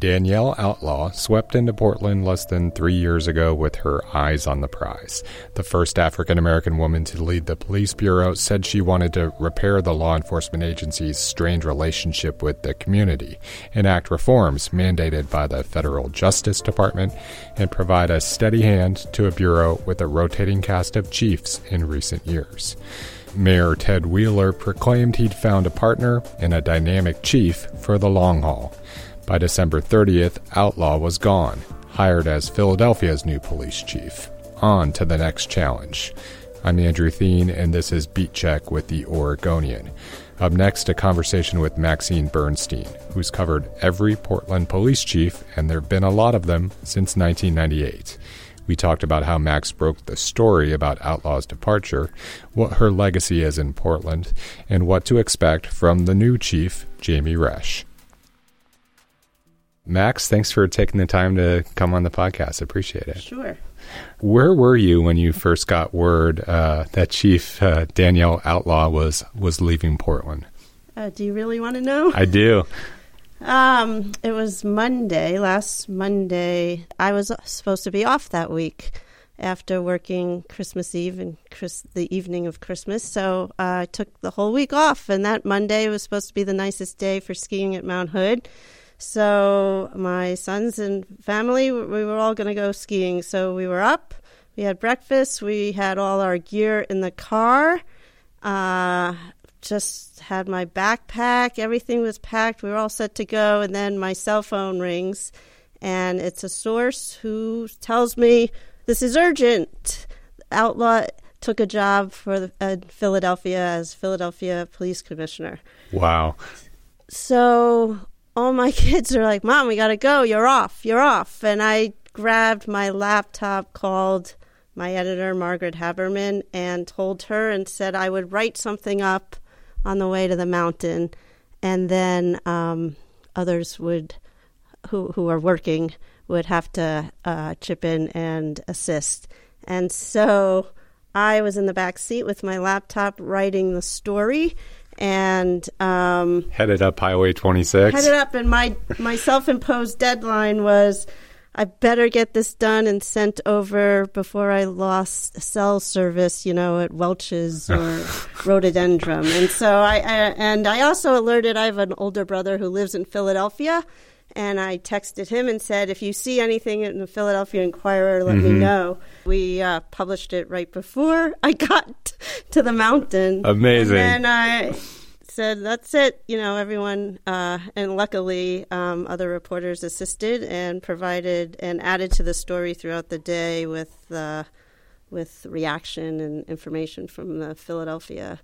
Danielle Outlaw swept into Portland less than three years ago with her eyes on the prize. The first African American woman to lead the police bureau said she wanted to repair the law enforcement agency's strained relationship with the community, enact reforms mandated by the federal Justice Department, and provide a steady hand to a bureau with a rotating cast of chiefs in recent years. Mayor Ted Wheeler proclaimed he'd found a partner and a dynamic chief for the long haul. By December 30th, Outlaw was gone, hired as Philadelphia's new police chief. On to the next challenge. I'm Andrew Theen, and this is Beat Check with the Oregonian. Up next, a conversation with Maxine Bernstein, who's covered every Portland police chief, and there have been a lot of them since 1998. We talked about how Max broke the story about Outlaw's departure, what her legacy is in Portland, and what to expect from the new chief, Jami Resch. Max, thanks for taking the time to come on the podcast. Appreciate it. Sure. Where were you when you first got word uh, that Chief uh, Danielle Outlaw was was leaving Portland? Uh, do you really want to know? I do. Um, it was Monday, last Monday. I was supposed to be off that week after working Christmas Eve and Chris, the evening of Christmas. So uh, I took the whole week off, and that Monday was supposed to be the nicest day for skiing at Mount Hood. So my sons and family, we were all going to go skiing. So we were up, we had breakfast, we had all our gear in the car. Uh, just had my backpack, everything was packed. We were all set to go, and then my cell phone rings, and it's a source who tells me this is urgent. Outlaw took a job for the, uh, Philadelphia as Philadelphia police commissioner. Wow. So all my kids are like, Mom, we got to go. You're off. You're off. And I grabbed my laptop, called my editor, Margaret Haberman, and told her and said I would write something up on the way to the mountain. And then um, others would, who, who are working, would have to uh, chip in and assist. And so I was in the back seat with my laptop writing the story and um, headed up Highway 26. Headed up, and my my self imposed deadline was. I better get this done and sent over before I lost cell service, you know, at Welches or Rhododendron. And so I, I, and I also alerted. I have an older brother who lives in Philadelphia, and I texted him and said, if you see anything in the Philadelphia Inquirer, let mm-hmm. me know. We uh, published it right before I got to the mountain. Amazing. And I said, that's it. You know, everyone, uh, and luckily, um, other reporters assisted and provided and added to the story throughout the day with, uh, with reaction and information from the Philadelphia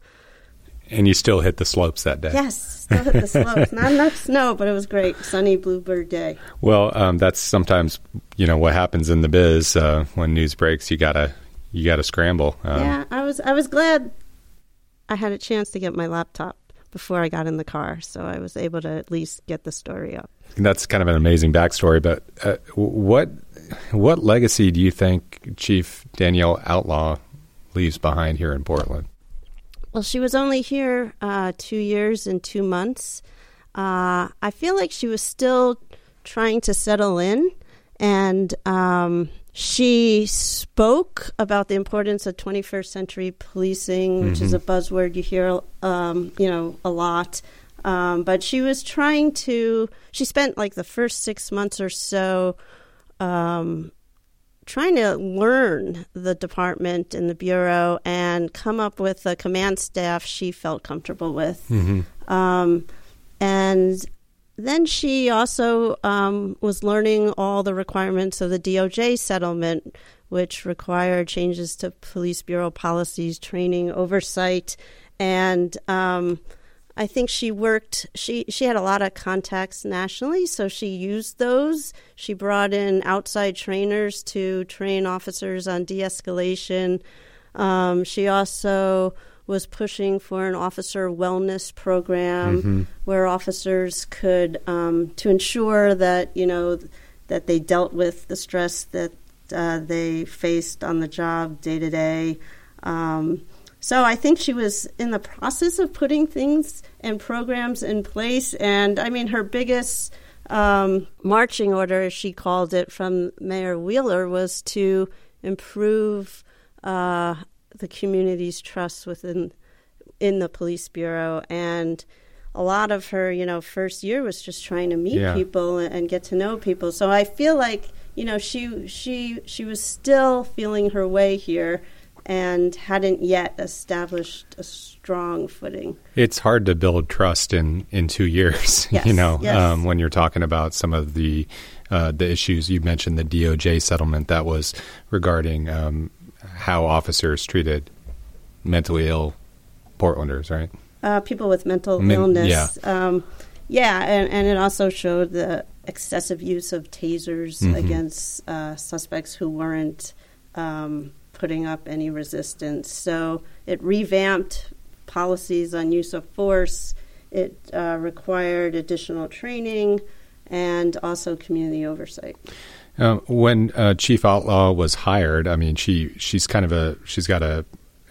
and you still hit the slopes that day. Yes, still hit the slopes. Not enough snow, but it was great. Sunny bluebird day. Well, um, that's sometimes you know what happens in the biz uh, when news breaks. You gotta you gotta scramble. Um, yeah, I was I was glad I had a chance to get my laptop before I got in the car, so I was able to at least get the story up. That's kind of an amazing backstory. But uh, what what legacy do you think Chief Danielle Outlaw leaves behind here in Portland? Well, she was only here uh, two years and two months. Uh, I feel like she was still trying to settle in, and um, she spoke about the importance of 21st century policing, which mm-hmm. is a buzzword you hear, um, you know, a lot. Um, but she was trying to. She spent like the first six months or so um, trying to learn the department and the bureau and come up with a command staff she felt comfortable with. Mm-hmm. Um, and then she also um, was learning all the requirements of the DOJ settlement, which required changes to police bureau policies, training, oversight, and um, I think she worked. She she had a lot of contacts nationally, so she used those. She brought in outside trainers to train officers on de-escalation. Um, she also was pushing for an officer wellness program mm-hmm. where officers could um, to ensure that you know that they dealt with the stress that uh, they faced on the job day to day. Um, so I think she was in the process of putting things and programs in place. And I mean, her biggest um, marching order, as she called it, from Mayor Wheeler was to improve uh, the community's trust within in the police bureau and a lot of her you know first year was just trying to meet yeah. people and, and get to know people so i feel like you know she she she was still feeling her way here and hadn't yet established a strong footing. It's hard to build trust in in two years. Yes, you know, yes. um, when you're talking about some of the uh, the issues you mentioned, the DOJ settlement that was regarding um, how officers treated mentally ill Portlanders, right? Uh, people with mental Min- illness. Yeah, um, yeah, and, and it also showed the excessive use of tasers mm-hmm. against uh, suspects who weren't um, putting up any resistance. So it revamped policies on use of force. It uh, required additional training and also community oversight. Um, when uh, Chief Outlaw was hired, I mean, she she's kind of a she's got a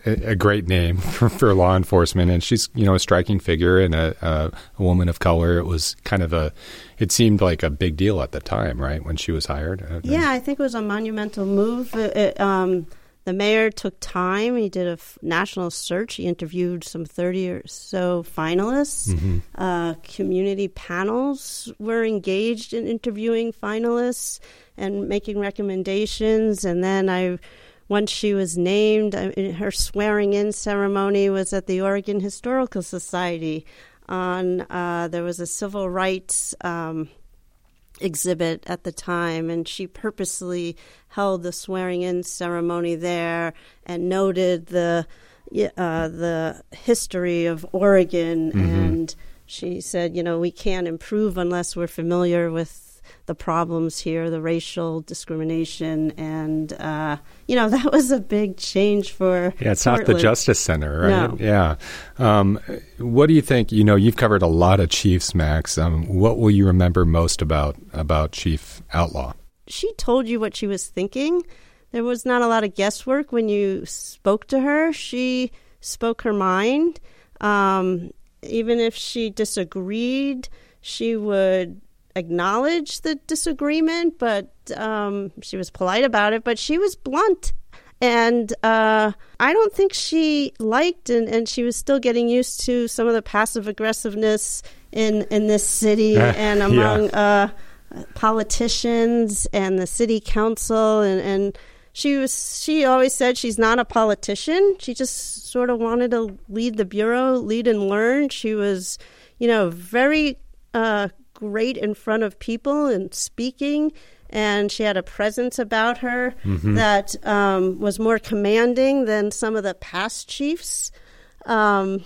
a great name for, for, law enforcement, and she's you know a striking figure and a, a, a, woman of color. It was kind of a, it seemed like a big deal at the time, right when she was hired. Uh, yeah, I think it was a monumental move. It, it, um, the mayor took time. He did a f- national search. He interviewed some 30 or so finalists. Mm-hmm. Uh, community panels were engaged in interviewing finalists and making recommendations. And then I, once she was named, I, her swearing in ceremony was at the Oregon Historical Society. On uh, there was a civil rights. Um, exhibit at the time, and she purposely held the swearing in ceremony there and noted the uh, the history of Oregon. Mm-hmm. And she said, you know, we can't improve unless we're familiar with the problems here, the racial discrimination, and uh, you know that was a big change for. Yeah, it's Portland. not the Justice Center, right? No. Yeah. Um, what do you think? You know, you've covered a lot of chiefs, Max. Um, what will you remember most about about Chief Outlaw? She told you what she was thinking. There was not a lot of guesswork when you spoke to her. She spoke her mind. Um, even if she disagreed, she would acknowledge the disagreement, but um, she was polite about it. But she was blunt. And uh, I don't think she liked, and, and she was still getting used to some of the passive aggressiveness in, in this city and among yeah. uh, politicians and the city council. And, and she was she always said she's not a politician. She just sort of wanted to lead the bureau, lead and learn. She was, you know, very uh, great in front of people and speaking and she had a presence about her mm-hmm. that um, was more commanding than some of the past chiefs. Um,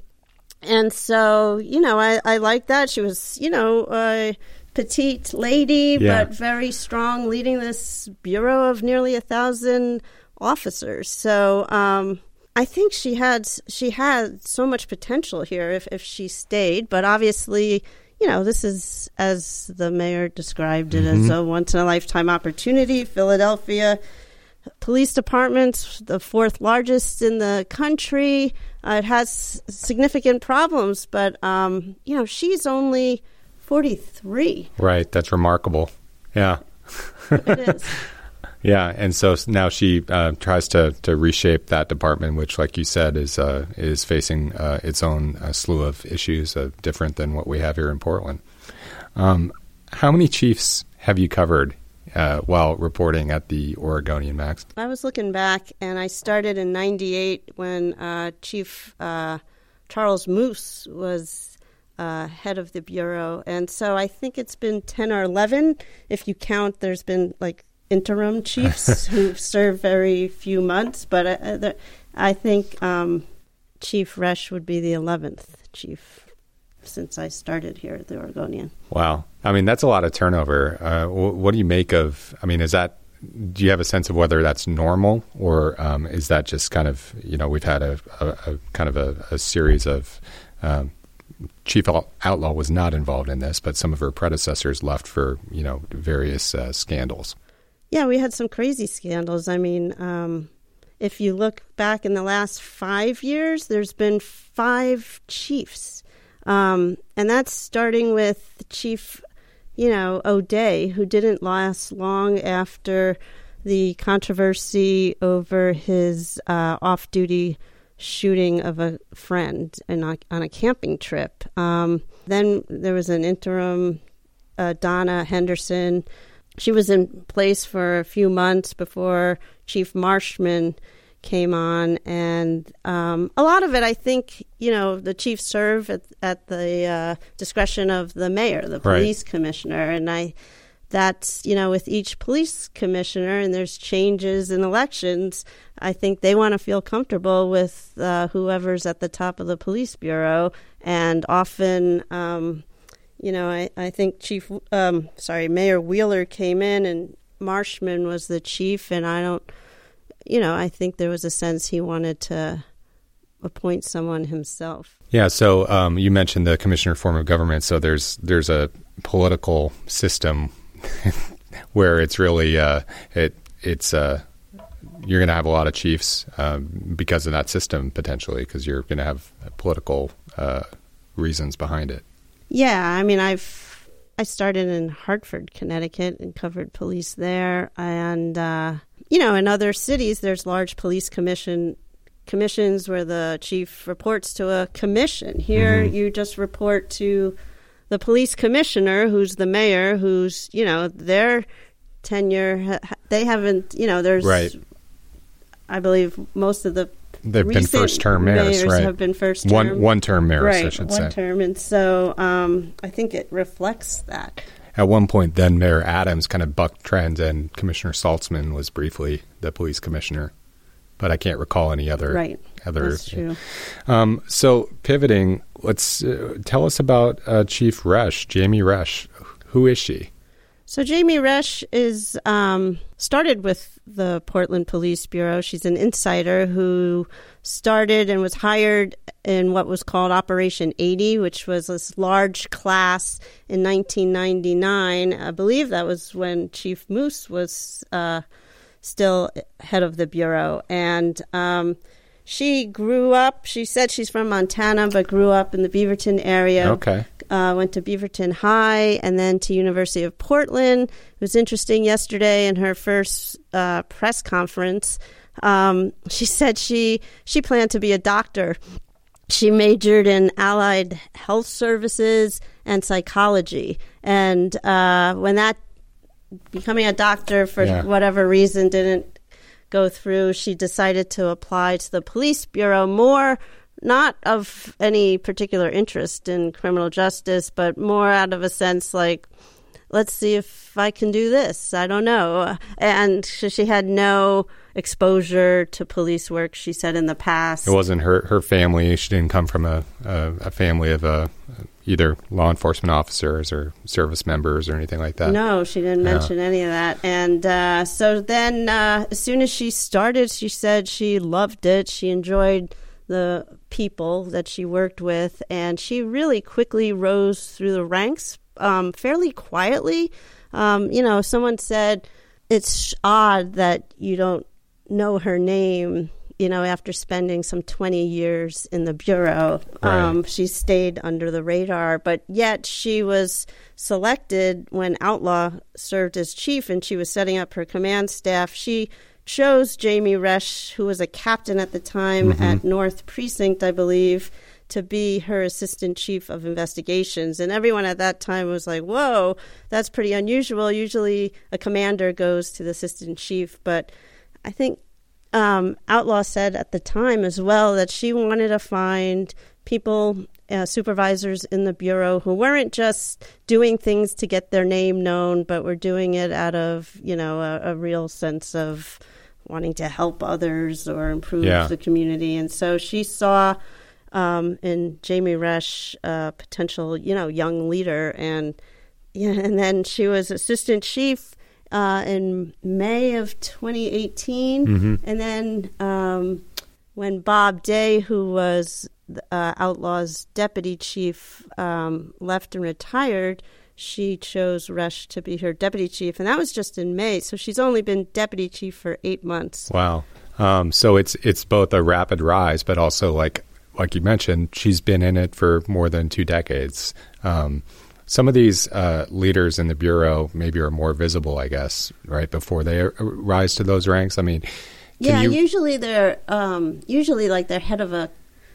and so, you know, I, I like that. She was, you know, a petite lady, yeah. but very strong, leading this bureau of nearly a thousand officers. So, um, I think she had she had so much potential here if, if she stayed, but obviously you know, this is, as the mayor described it, mm-hmm. as a once in a lifetime opportunity. Philadelphia Police Department, the fourth largest in the country. Uh, it has significant problems, but, um, you know, she's only 43. Right. That's remarkable. Yeah. it is. Yeah, and so now she uh, tries to, to reshape that department, which, like you said, is uh, is facing uh, its own uh, slew of issues, uh, different than what we have here in Portland. Um, how many chiefs have you covered uh, while reporting at the Oregonian, Max? I was looking back, and I started in '98 when Chief Charles Moose was head of the bureau, and so I think it's been ten or eleven if you count. There's been like interim chiefs who serve very few months, but I, I think um, Chief Resch would be the 11th chief since I started here at the Oregonian. Wow. I mean, that's a lot of turnover. Uh, what do you make of, I mean, is that, do you have a sense of whether that's normal or um, is that just kind of, you know, we've had a, a, a kind of a, a series of, um, Chief Outlaw was not involved in this, but some of her predecessors left for, you know, various uh, scandals. Yeah, we had some crazy scandals. I mean, um, if you look back in the last five years, there's been five chiefs. Um, and that's starting with Chief, you know, O'Dea, who didn't last long after the controversy over his uh, off duty shooting of a friend in on a camping trip. Um, then there was an interim, uh, Donna Henderson. She was in place for a few months before Chief Marshman came on, and um, a lot of it, I think, you know, the chiefs serve at, at the uh, discretion of the mayor, the police right. commissioner, and I. That's you know with each police commissioner and there's changes in elections. I think they want to feel comfortable with uh, whoever's at the top of the police bureau, and often, um, you know, I, I think Chief, um, sorry, Mayor Wheeler came in and Marshman was the chief, and I don't you know, I think there was a sense he wanted to appoint someone himself. Yeah. So um, you mentioned the commissioner form of government. So there's there's a political system where it's really uh, it it's uh, you're going to have a lot of chiefs um, because of that system potentially because you're going to have political uh, reasons behind it. Yeah, I mean, I've I started in Hartford, Connecticut, and covered police there, and uh, you know, in other cities, there's large police commission commissions where the chief reports to a commission. Here, mm-hmm. you just report to the police commissioner, who's the mayor, who's you know their tenure. They haven't, you know, there's right. I believe most of the They've been first term mayors, mayors right? Have been first term. one one term mayors, right, I should one say. One term, and so um, I think it reflects that at one point, then Mayor Adams kind of bucked trends, and Commissioner Saltzman was briefly the police commissioner, but I can't recall any other. Right. Other. That's true. Um, so pivoting, let's uh, tell us about uh, Chief Resch, Jami Resch. Who is she? So Jami Resch is um, started with the Portland Police Bureau. She's an insider who started and was hired in what was called Operation 80, which was this large class in 1999. I believe that was when Chief Moose was uh, still head of the bureau, and um, she grew up. She said she's from Montana, but grew up in the Beaverton area. Okay. Uh, went to Beaverton High and then to University of Portland. It was interesting yesterday in her first uh, press conference. Um, she said she she planned to be a doctor. She majored in allied health services and psychology, and uh, when that becoming a doctor for yeah. whatever reason didn't go through, she decided to apply to the police bureau more not of any particular interest in criminal justice, but more out of a sense like, let's see if I can do this. I don't know. And she had no exposure to police work. She said in the past, it wasn't her her family. She didn't come from a a, a family of a uh, either law enforcement officers or service members or anything like that. No, she didn't mention any of that. And uh, so then, uh, as soon as she started, she said she loved it. She enjoyed the people that she worked with, and she really quickly rose through the ranks um, fairly quietly. Um, you know, someone said it's odd that you don't know her name you know, after spending some 20 years in the Bureau, right. um, she stayed under the radar. But yet she was selected when Outlaw served as chief and she was setting up her command staff. She chose Jami Resch, who was a captain at the time mm-hmm. at North Precinct, I believe, to be her assistant chief of investigations. And everyone at that time was like, whoa, that's pretty unusual. Usually a commander goes to the assistant chief. But I think um, Outlaw said at the time as well that she wanted to find people, uh, supervisors in the Bureau who weren't just doing things to get their name known, but were doing it out of, you know, a, a real sense of wanting to help others or improve yeah. the community. And so she saw um, in Jami Resch a potential, you know, young leader. And, yeah, and then she was assistant chief uh, in May of 2018. Mm-hmm. And then um, when Bob Day, who was uh, Outlaw's deputy chief, um, left and retired, she chose Resch to be her deputy chief. And that was just in May. So she's only been deputy chief for eight months. Wow. Um, so it's it's both a rapid rise, but also like like you mentioned, she's been in it for more than two decades. Um, Some of these uh, leaders in the bureau maybe are more visible, I guess, right before they rise to those ranks. I mean, yeah, you... usually they're um, usually like they're head of a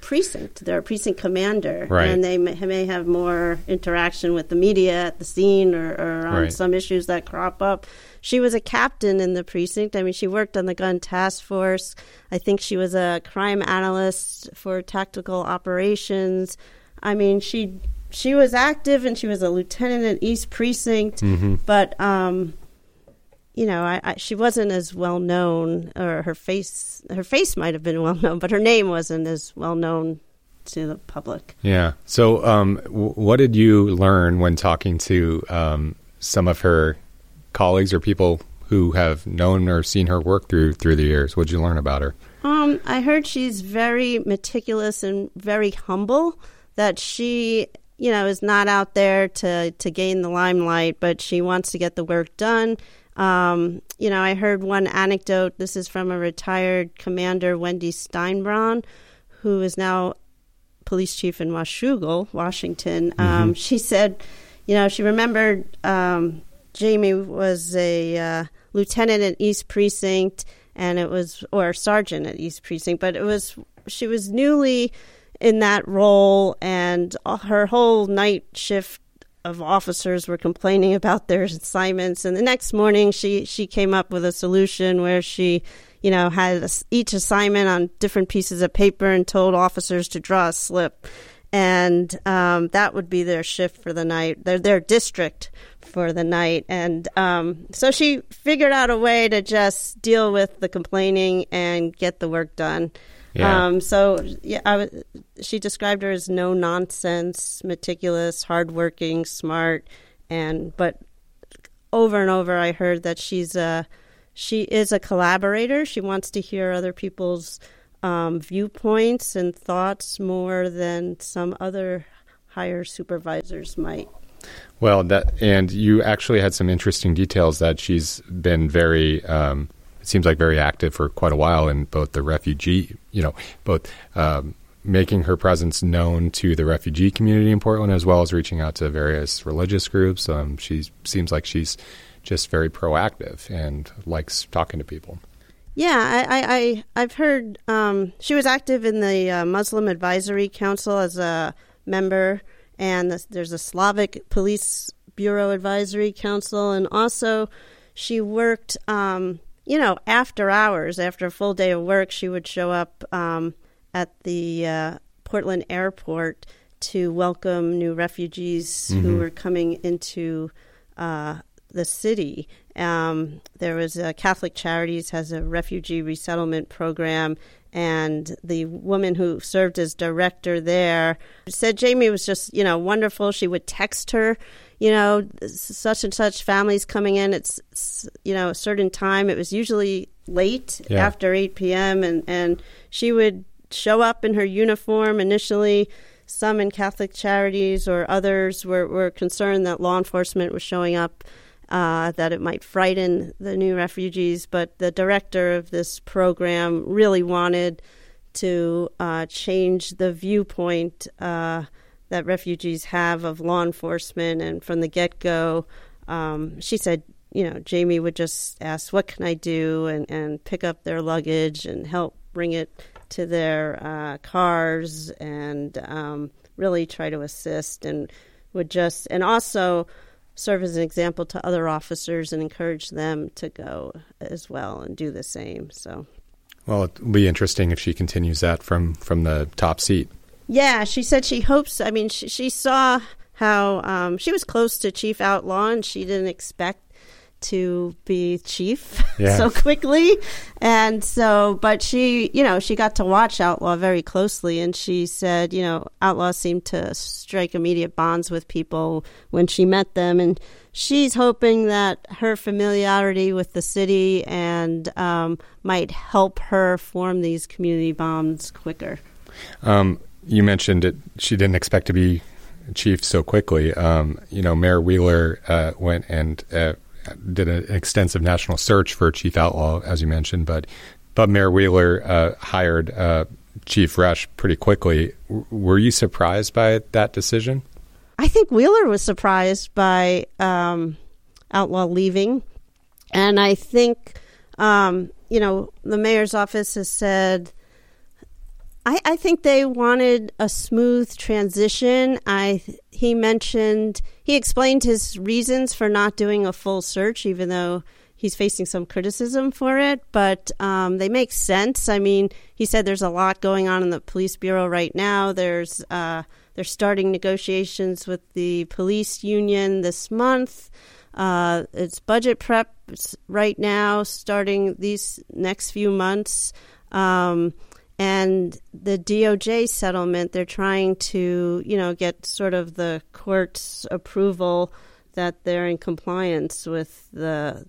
precinct. They're a precinct commander, right. and they may, may, have more interaction with the media at the scene or, or on right. some issues that crop up. She was a captain in the precinct. I mean, she worked on the gun task force. I think she was a crime analyst for tactical operations. I mean, she she was active and she was a lieutenant at East Precinct, mm-hmm. but um, you know, I, I, she wasn't as well known, or her face her face might have been well known, but her name wasn't as well known to the public. Yeah. So, um, w- what did you learn when talking to um, some of her colleagues or people who have known or seen her work through through the years? What did you learn about her? Um, I heard she's very meticulous and very humble. That she you know, is not out there to, to gain the limelight, but she wants to get the work done. Um, you know, I heard one anecdote. This is from a retired commander, Wendy Steinbronn, who is now police chief in Washougal, Washington. Mm-hmm. Um, she said, you know, she remembered um, Jami was a uh, lieutenant at East Precinct, and it was or sergeant at East Precinct, but it was she was newly in that role, and her whole night shift of officers were complaining about their assignments. And the next morning, she she came up with a solution where she, you know, had each assignment on different pieces of paper and told officers to draw a slip. And um, that would be their shift for the night, their their district for the night. And um, so she figured out a way to just deal with the complaining and get the work done. Yeah. Um, so yeah, I w- she described her as no nonsense, meticulous, hardworking, smart, and but over and over I heard that she's a she is a collaborator. She wants to hear other people's um, viewpoints and thoughts more than some other higher supervisors might. Well, that and you actually had some interesting details that she's been very. Um, it seems like very active for quite a while in both the refugee, you know, both um, making her presence known to the refugee community in Portland as well as reaching out to various religious groups. Um, she seems like she's just very proactive and likes talking to people. Yeah, I, I, I have heard um, she was active in the uh, Muslim Advisory Council as a member, and the, there's a Slavic Police Bureau Advisory Council, and also she worked um, you know, after hours, after a full day of work, she would show up um, at the uh, Portland airport to welcome new refugees mm-hmm. who were coming into uh, the city. Um, there was a Catholic Charities has a refugee resettlement program, and the woman who served as director there said Jami was just you know wonderful. She would text her you know, such and such families coming in at, you know, a certain time. It was usually late yeah. after 8 p.m. And, and she would show up in her uniform initially. Some in Catholic charities or others were, were concerned that law enforcement was showing up, uh, that it might frighten the new refugees. But the director of this program really wanted to uh, change the viewpoint. Uh, that refugees have of law enforcement. And from the get go, um, she said, you know, Jami would just ask, What can I do? and, and pick up their luggage and help bring it to their uh, cars and um, really try to assist and would just, and also serve as an example to other officers and encourage them to go as well and do the same. So. Well, it'll be interesting if she continues that from, from the top seat. Yeah, she said she hopes. I mean, she, she saw how um, she was close to Chief Outlaw, and she didn't expect to be chief yeah. so quickly. And so, but she, you know, she got to watch Outlaw very closely, and she said, you know, Outlaw seemed to strike immediate bonds with people when she met them, and she's hoping that her familiarity with the city and um, might help her form these community bonds quicker. Um, you mentioned it. She didn't expect to be chief so quickly. Um, you know, Mayor Wheeler uh, went and uh, did an extensive national search for chief outlaw, as you mentioned, but but Mayor Wheeler uh, hired uh, Chief Resch pretty quickly. W- were you surprised by that decision? I think Wheeler was surprised by um, Outlaw leaving. And I think, um, you know, the mayor's office has said, I, I think they wanted a smooth transition. I he mentioned he explained his reasons for not doing a full search, even though he's facing some criticism for it. But um, they make sense. I mean, he said there's a lot going on in the police bureau right now. There's uh, they're starting negotiations with the police union this month. Uh, it's budget prep right now, starting these next few months. Um, and the DOJ settlement, they're trying to, you know, get sort of the court's approval that they're in compliance with the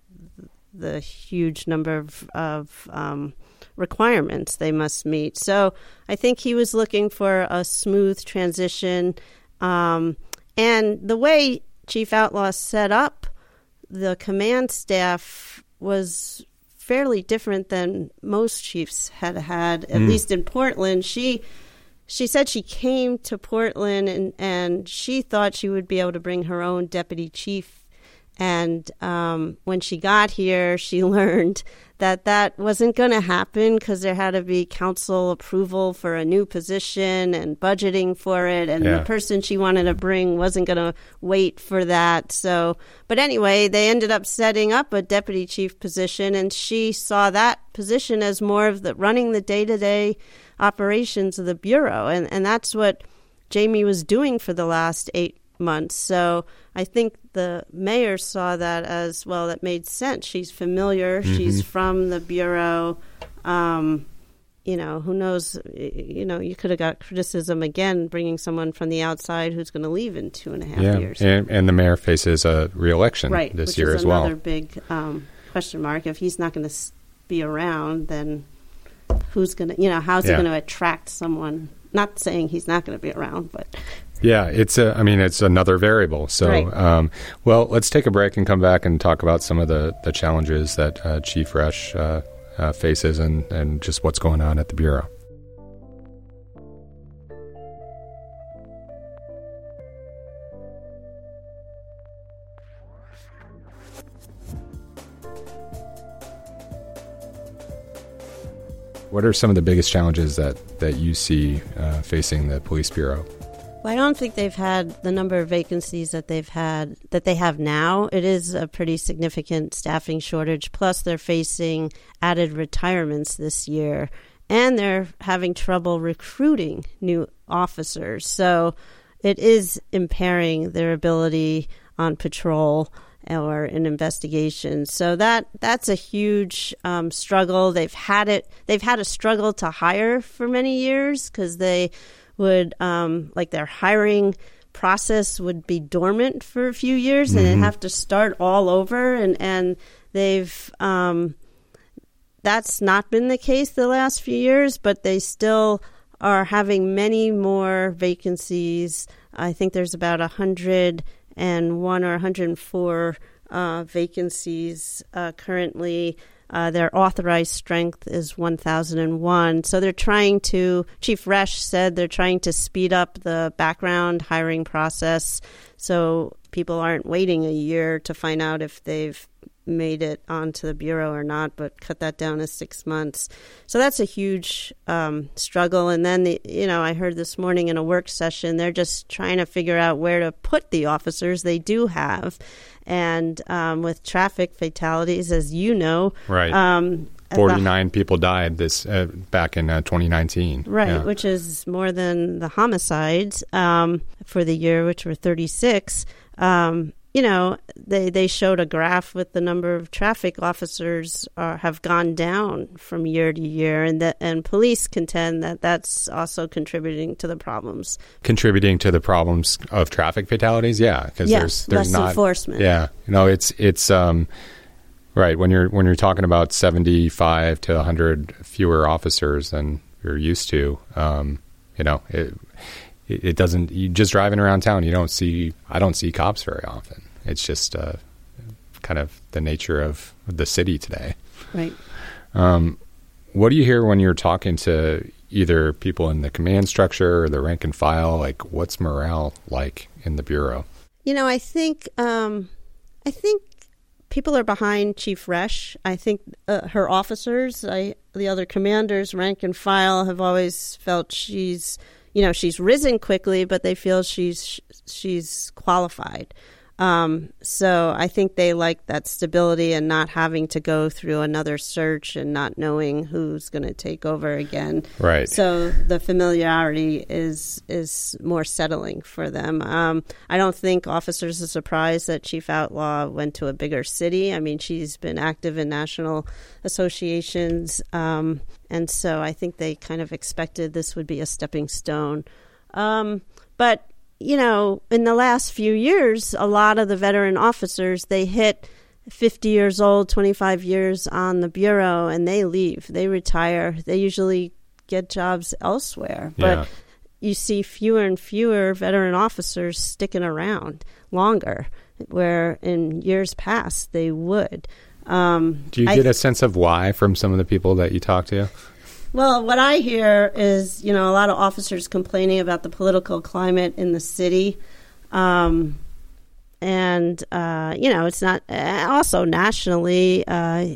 the huge number of, of um, requirements they must meet. So I think he was looking for a smooth transition, um, and the way Chief Outlaw set up the command staff was fairly different than most chiefs had had, at mm. least in Portland. She she said she came to Portland and, and she thought she would be able to bring her own deputy chief and um, when she got here, she learned that that wasn't going to happen because there had to be council approval for a new position and budgeting for it. And yeah. the person she wanted to bring wasn't going to wait for that. So, but anyway, they ended up setting up a deputy chief position, and she saw that position as more of the running the day to day operations of the bureau. And, and that's what Jami was doing for the last eight months. So I think the mayor saw that as well. That made sense. She's familiar. Mm-hmm. She's from the bureau. Um, you know, who knows? You know, you could have got criticism again bringing someone from the outside who's going to leave in two and a half yeah. years. And, and the mayor faces a reelection right, this year as well. Another big um, question mark. If he's not going to be around, then who's going to? You know, how's yeah. he going to attract someone? Not saying he's not going to be around, but yeah, it's a, I mean, it's another variable. So, right. um, well, let's take a break and come back and talk about some of the, the challenges that uh, Chief Resch uh, uh, faces and, and just what's going on at the Bureau. What are some of the biggest challenges that, that you see uh, facing the police bureau? Well, I don't think they've had the number of vacancies that they've had that they have now. It is a pretty significant staffing shortage. Plus, they're facing added retirements this year, and they're having trouble recruiting new officers. So, it is impairing their ability on patrol or in investigations. So that that's a huge um, struggle. They've had it. They've had a struggle to hire for many years because they would um, like their hiring process would be dormant for a few years mm-hmm. and they'd have to start all over and and they've um, that's not been the case the last few years but they still are having many more vacancies i think there's about a hundred and one or 104 uh, vacancies uh, currently uh, their authorized strength is 1001. So they're trying to, Chief Resch said they're trying to speed up the background hiring process so people aren't waiting a year to find out if they've made it onto the bureau or not, but cut that down to six months. So that's a huge um, struggle. And then, the, you know, I heard this morning in a work session, they're just trying to figure out where to put the officers they do have and um, with traffic fatalities, as you know, right. Um, 49 the, people died this uh, back in uh, 2019. Right, yeah. which is more than the homicides um, for the year, which were 36. You know, they, they showed a graph with the number of traffic officers are, have gone down from year to year, and that and police contend that that's also contributing to the problems. Contributing to the problems of traffic fatalities, yeah, because there's there's not enforcement. Yeah, you know, it's it's um, right when you're when you're talking about seventy five to hundred fewer officers than you're used to. Um, you know, it, it, doesn't. You just driving around town, you don't see. I don't see cops very often. It's just uh, kind of the nature of the city today. Right. Um, what do you hear when you're talking to either people in the command structure or the rank and file? Like, what's morale like in the bureau? You know, I think um, I think people are behind Chief Resch. I think uh, her officers, I, the other commanders, rank and file, have always felt she's, you know, she's risen quickly, but they feel she's she's qualified. Um, so I think they like that stability and not having to go through another search and not knowing who's going to take over again. Right. So the familiarity is is more settling for them. Um, I don't think officers are surprised that Chief Outlaw went to a bigger city. I mean, she's been active in national associations, um, and so I think they kind of expected this would be a stepping stone. Um, but you know, in the last few years, a lot of the veteran officers they hit 50 years old, 25 years on the bureau, and they leave. They retire. They usually get jobs elsewhere. Yeah. But you see fewer and fewer veteran officers sticking around longer, where in years past they would. Um, Do you get a sense of why from some of the people that you talk to? Well, what I hear is, you know, a lot of officers complaining about the political climate in the city. Um, and, uh, you know, it's not, also nationally, uh,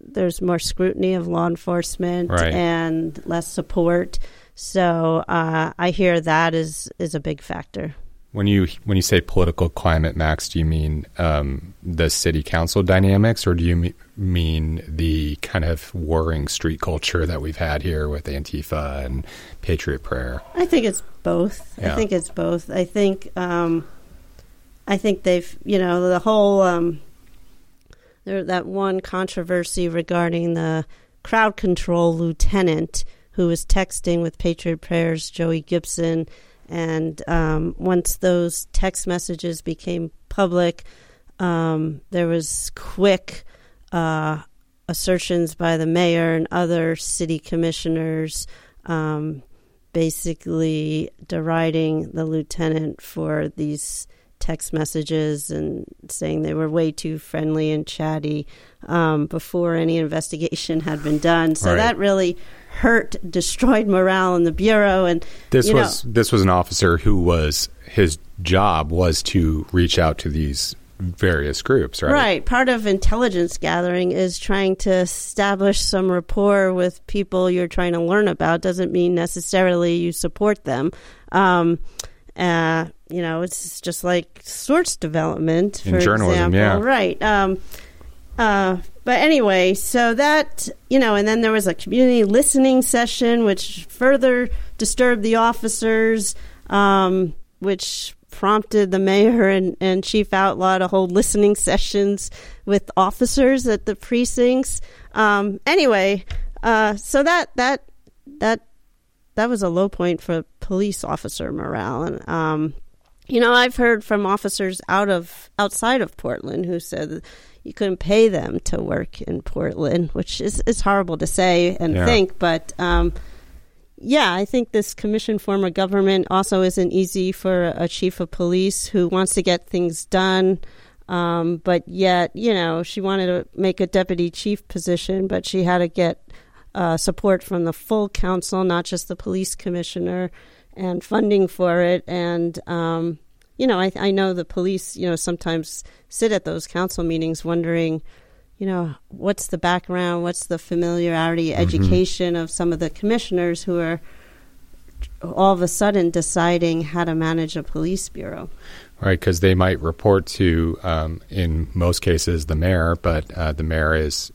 there's more scrutiny of law enforcement Right. and less support. So uh, I hear that is, is a big factor. When you when you say political climate, Max, do you mean um, the city council dynamics, or do you me- mean the kind of warring street culture that we've had here with Antifa and Patriot Prayer? I think it's both. Yeah. I think it's both. I think um, I think they've you know the whole um, there that one controversy regarding the crowd control lieutenant who was texting with Patriot Prayers Joey Gibson, and um, once those text messages became public, um, there was quick. Uh, assertions by the mayor and other city commissioners um, basically deriding the lieutenant for these text messages and saying they were way too friendly and chatty um, before any investigation had been done. So Right. that really hurt, destroyed morale in the bureau. And This you know- was this was an officer who was his job was to reach out to these various groups, right? Right. Part of intelligence gathering is trying to establish some rapport with people you're trying to learn about. Doesn't mean necessarily you support them. Um, uh, you know, it's just like source development, In for journalism, example. yeah. Right. Um, uh, but anyway, so that, you know, and then there was a community listening session, which further disturbed the officers, um, which prompted the mayor and, and chief outlaw to hold listening sessions with officers at the precincts. Um, anyway, uh, so that, that, that, that was a low point for police officer morale. And, um, you know, I've heard from officers out of outside of Portland who said you couldn't pay them to work in Portland, which is is horrible to say and Yeah. think, but um, yeah, I think this commission form of government also isn't easy for a chief of police who wants to get things done. Um, but yet, you know, she wanted to make a deputy chief position, but she had to get uh, support from the full council, not just the police commissioner, and funding for it. And um, you know, I, I know the police, you know, sometimes sit at those council meetings wondering, you know, what's the background, what's the familiarity, education of some of the commissioners who are all of a sudden deciding how to manage a police bureau. Right, because they might report to, um, in most cases, the mayor, but uh, the mayor is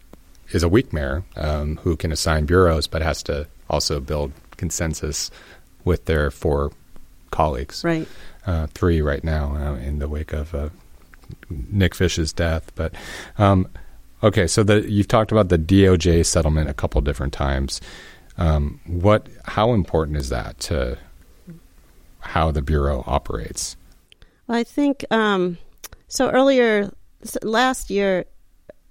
is a weak mayor um, who can assign bureaus, but has to also build consensus with their four colleagues. Right. Uh, three right now uh, in the wake of uh, Nick Fish's death. But um, okay, so the, you've talked about the DOJ settlement a couple different times. Um, what? How important is that to how the bureau operates? Well, I think um, so. Earlier last year,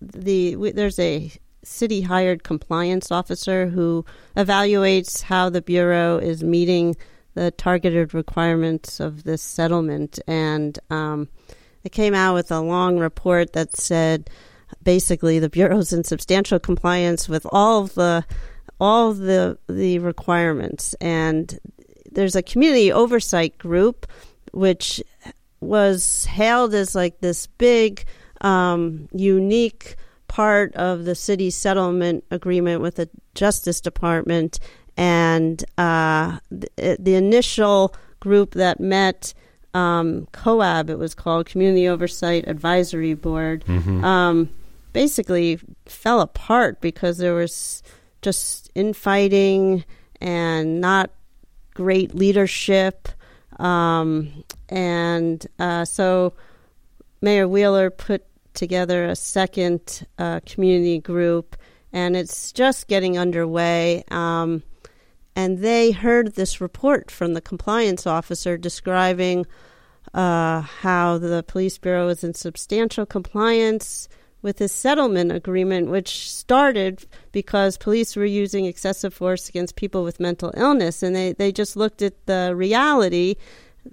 the we, there's a city hired compliance officer who evaluates how the bureau is meeting the targeted requirements of this settlement, and um, it came out with a long report that said basically the bureau's in substantial compliance with all of the all the the requirements. And there's a community oversight group which was hailed as like this big um, unique part of the city settlement agreement with the justice department and uh, the, the, initial group that met um, COAB it was called community oversight advisory board mm-hmm. um, basically fell apart because there was just infighting and not great leadership. Um, and uh, so Mayor Wheeler put together a second uh, community group, and it's just getting underway. Um, and they heard this report from the compliance officer describing uh, how the police bureau is in substantial compliance with this settlement agreement, which started because police were using excessive force against people with mental illness. And they, they just looked at the reality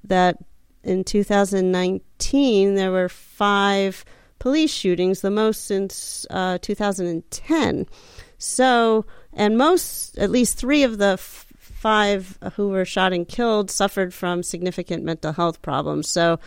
that in 2019 there were five police shootings, the most since uh, 2010. So, and most, at least three of the f- five who were shot and killed suffered from significant mental health problems. So,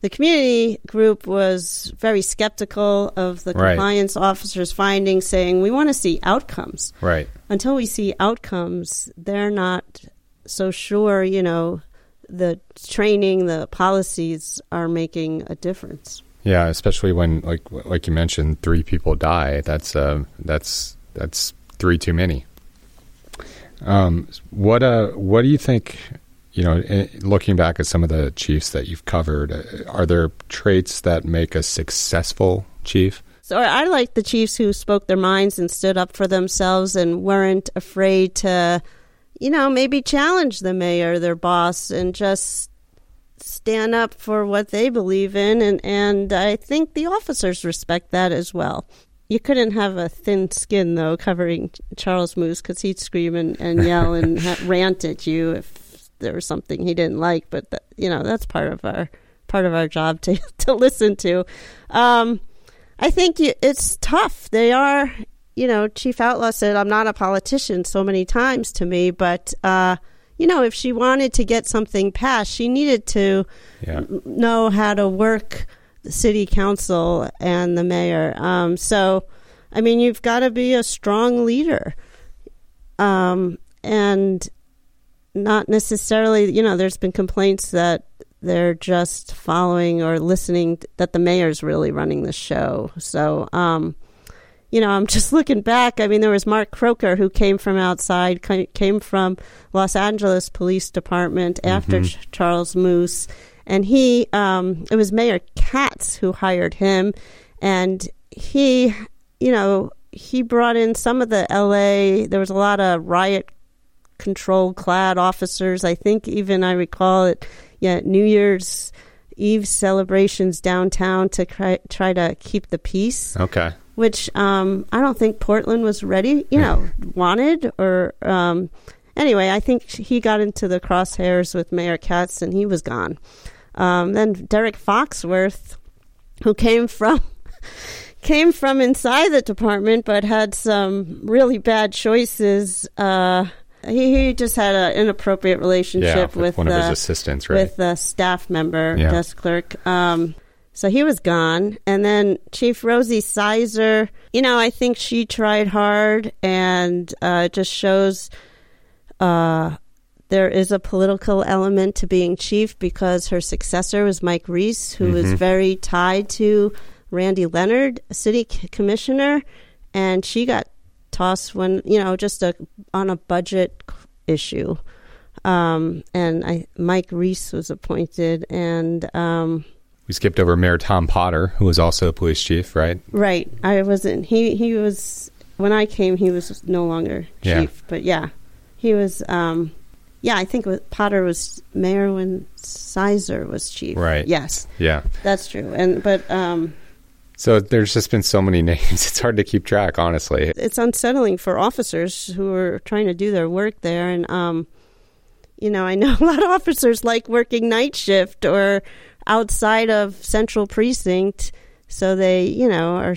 the community group was very skeptical of the right. compliance officer's findings, saying we want to see outcomes. Right. Until we see outcomes, they're not so sure. You know, the training, the policies are making a difference. Yeah, especially when, like, like you mentioned, three people die. That's uh, that's that's three too many. Um, what uh, what do you think you know, eh, looking back at some of the chiefs that you've covered, uh, are there traits that make a successful chief? So I like the chiefs who spoke their minds and stood up for themselves and weren't afraid to, you know, maybe challenge the mayor, their boss, and just stand up for what they believe in. And, and I think the officers respect that as well. You couldn't have a thin skin, though, covering Charles Moose because he'd scream and, and yell and rant at you if there was something he didn't like, but that, you know that's part of our part of our job to to listen to. Um, I think it's tough. They are, you know, Chief Outlaw said, "I'm not a politician" so many times to me, but. Uh, you know, if she wanted to get something passed, she needed to yeah. know how to work the city council and the mayor. Um, so, I mean, you've got to be a strong leader. Um, and not necessarily, you know, there's been complaints that they're just following or listening that the mayor's really running the show. So, um, you know, I'm just looking back. I mean, there was Mark Kroeker who came from outside, came from Los Angeles Police Department after mm-hmm. Ch- Charles Moose, and he, um, it was Mayor Katz who hired him, and he, you know, he brought in some of the LA. There was a lot of riot control clad officers. I think even I recall it, yeah, New Year's Eve celebrations downtown to try, try to keep the peace. Okay. Which um, I don't think Portland was ready, you know, wanted or. Um, anyway, I think he got into the crosshairs with Mayor Katz and he was gone. Um, then Derrick Foxworth, who came from came from inside the department but had some really bad choices uh, he, he just had an inappropriate relationship yeah, with, with, one the, of his assistants, right? With a staff member, yeah. desk clerk. Um, so he was gone. And then Chief Rosie Sizer, you know, I think she tried hard and uh, it just shows uh, there is a political element to being chief because her successor was Mike Reese, who mm-hmm. was very tied to Randy Leonard, city commissioner, and she got tossed when you know just a on a budget issue. Um, and I Mike Reese was appointed, and um, we skipped over Mayor Tom Potter, who was also a police chief, right? Right. I wasn't. He he was when I came. He was no longer chief, yeah. but yeah, he was. Um, yeah, I think Potter was mayor when Sizer was chief. Right. Yes. Yeah. That's true. And but um, so there's just been so many names. It's hard to keep track, honestly. It's unsettling for officers who are trying to do their work there. And, um, you know, I know a lot of officers like working night shift or outside of central precinct. So they, you know, are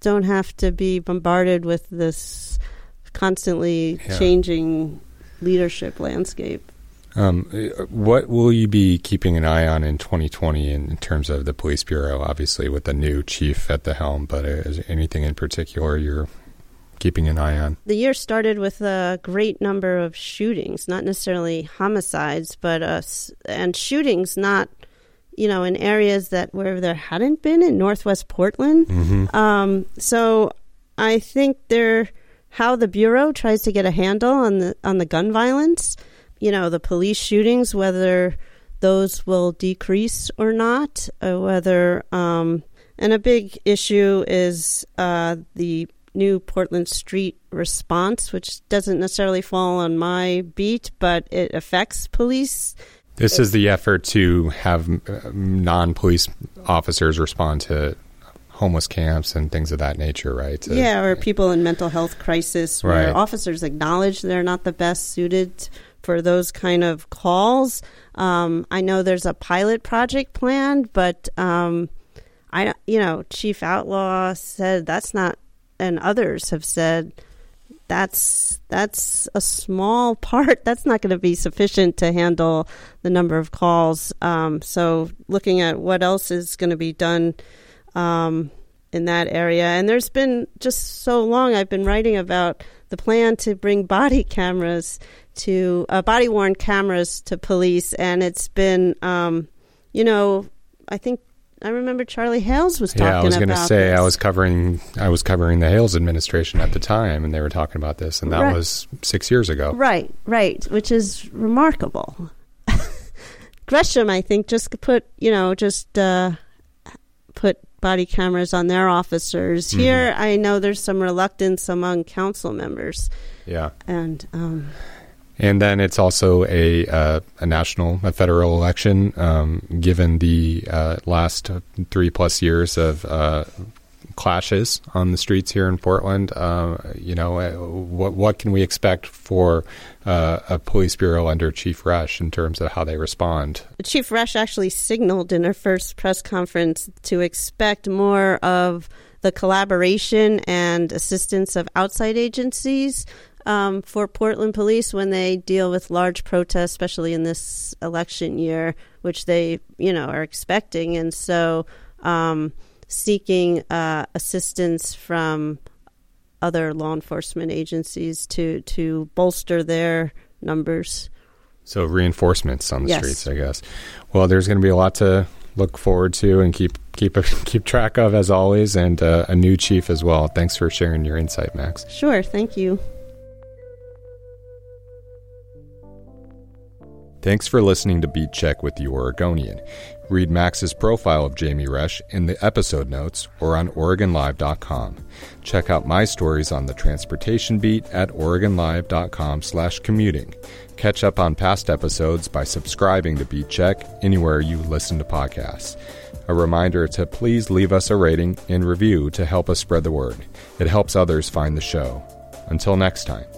don't have to be bombarded with this constantly Yeah. changing leadership landscape. Um, what will you be keeping an eye on in 2020 in, in terms of the police bureau? Obviously, with the new chief at the helm, but is there anything in particular you're keeping an eye on? The year started with a great number of shootings, not necessarily homicides, but uh, and shootings not, you know, in areas that where there hadn't been in Northwest Portland. Mm-hmm. Um, so I think they're how the bureau tries to get a handle on the on the gun violence. You know, the police shootings, whether those will decrease or not, or whether um, and a big issue is uh, the new Portland Street response, which doesn't necessarily fall on my beat, but it affects police. This is the effort to have uh, non-police officers respond to homeless camps and things of that nature, right? To- yeah, or people in mental health crisis where Right. officers acknowledge they're not the best suited for those kind of calls. Um, I know there's a pilot project planned, but um, I, you know, Chief Outlaw said that's not, and others have said that's that's a small part. That's not going to be sufficient to handle the number of calls. Um, so, looking at what else is going to be done um, in that area, and there's been just so long. I've been writing about the plan to bring body cameras to uh, body worn cameras to police, and it's been, um, you know, I think. I remember Charlie Hales was talking about. Yeah, I was going to say I was covering I was covering the Hales administration at the time, and they were talking about this, and that Right. was six years ago. Right, right, which is remarkable. Gresham, I think, just put you know just uh, put body cameras on their officers. Mm-hmm. Here, I know there's some reluctance among council members, Yeah, and um, and then it's also a uh, a national, a federal election. Um, given the uh, last three plus years of uh, clashes on the streets here in Portland, uh, you know, uh, what what can we expect for uh, a police bureau under Chief Resch in terms of how they respond? Chief Resch actually signaled in her first press conference to expect more of the collaboration and assistance of outside agencies um, for Portland police when they deal with large protests, especially in this election year, which they, you know, are expecting. And so, um, seeking uh, assistance from other law enforcement agencies to to bolster their numbers. So reinforcements on the Yes. streets, I guess. Well, there's going to be a lot to look forward to and keep keep keep track of as always, and uh, a new chief as well. Thanks for sharing your insight, Max. Sure, thank you. Thanks for listening to Beat Check with the Oregonian. Read Max's profile of Jami Resch in the episode notes or on OregonLive.com. Check out my stories on the transportation beat at OregonLive.com slash commuting. Catch up on past episodes by subscribing to Beat Check anywhere you listen to podcasts. A reminder to please leave us a rating and review to help us spread the word. It helps others find the show. Until next time.